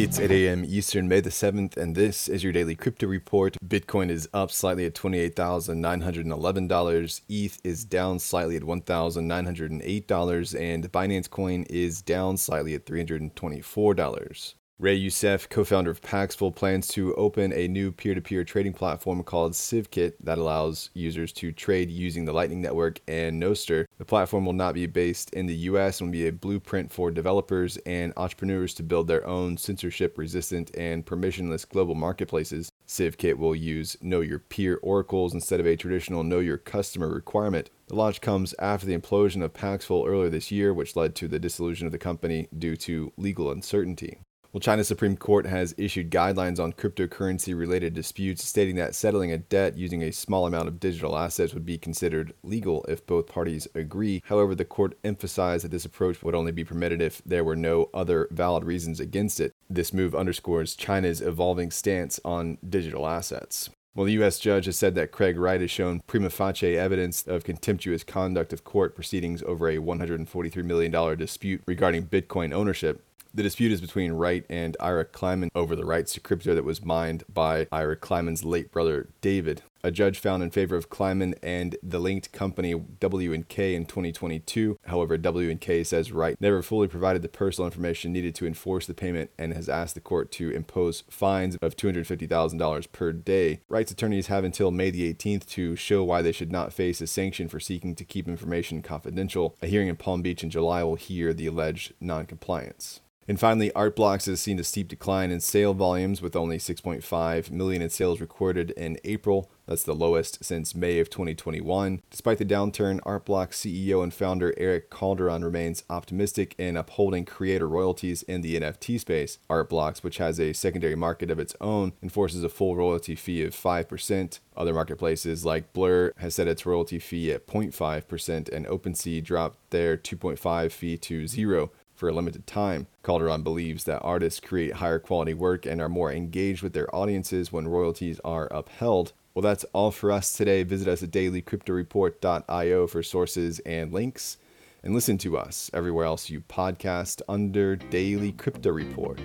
It's 8 a.m. Eastern, May the 7th, and this is your daily crypto report. Bitcoin is up slightly at $28,911. ETH is down slightly at $1,908, and Binance Coin is down slightly at $324. Ray Youssef, co founder of Paxful, plans to open a new peer to peer trading platform called CivKit that allows users to trade using the Lightning Network and Nostr. The platform will not be based in the US and will be a blueprint for developers and entrepreneurs to build their own censorship resistant and permissionless global marketplaces. CivKit will use Know Your Peer oracles instead of a traditional Know Your Customer requirement. The launch comes after the implosion of Paxful earlier this year, which led to the dissolution of the company due to legal uncertainty. Well, China's Supreme Court has issued guidelines on cryptocurrency related disputes, stating that settling a debt using a small amount of digital assets would be considered legal if both parties agree. However, the court emphasized that this approach would only be permitted if there were no other valid reasons against it. This move underscores China's evolving stance on digital assets. Well, the U.S. judge has said that Craig Wright has shown prima facie evidence of contemptuous conduct of court proceedings over a $143 million dispute regarding Bitcoin ownership. The dispute is between Wright and Ira Kleiman over the rights to crypto that was mined by Ira Kleiman's late brother David. A judge found in favor of Kleiman and the linked company W&K in 2022. However, W&K says Wright never fully provided the personal information needed to enforce the payment and has asked the court to impose fines of $250,000 per day. Wright's attorneys have until May the 18th to show why they should not face a sanction for seeking to keep information confidential. A hearing in Palm Beach in July will hear the alleged noncompliance. And finally, Art Blocks has seen a steep decline in sale volumes with only 6.5 million in sales recorded in April. That's the lowest since May of 2021. Despite the downturn, Art Blocks CEO and founder Erick Calderon remains optimistic in upholding creator royalties in the NFT space. Art Blocks, which has a secondary market of its own, enforces a full royalty fee of 5%. Other marketplaces like Blur has set its royalty fee at 0.5% and OpenSea dropped their 2.5 fee to zero for a limited time. Calderon believes that artists create higher quality work and are more engaged with their audiences when royalties are upheld. Well, that's all for us today. Visit us at dailycryptoreport.io for sources and links, and listen to us everywhere else you podcast under Daily Crypto Report.